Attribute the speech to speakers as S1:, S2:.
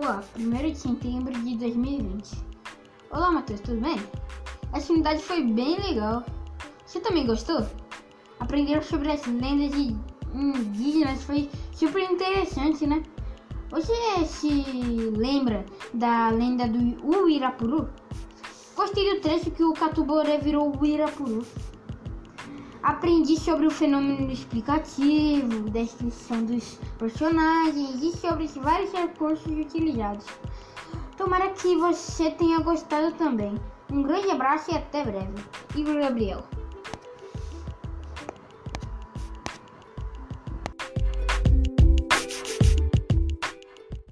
S1: Gabriel, 1 de setembro de 2020. Olá, Matheus, tudo bem? Essa unidade foi bem legal. Você também gostou? Aprender sobre as lendas de indígenas foi super interessante, né? Você se lembra da lenda do Uirapuru? Gostei do trecho que o Catuboré virou o Uirapuru. Aprendi sobre o fenômeno explicativo, descrição dos personagens e sobre os vários recursos utilizados. Tomara que você tenha gostado também. Um grande abraço e até breve. Igor Gabriel.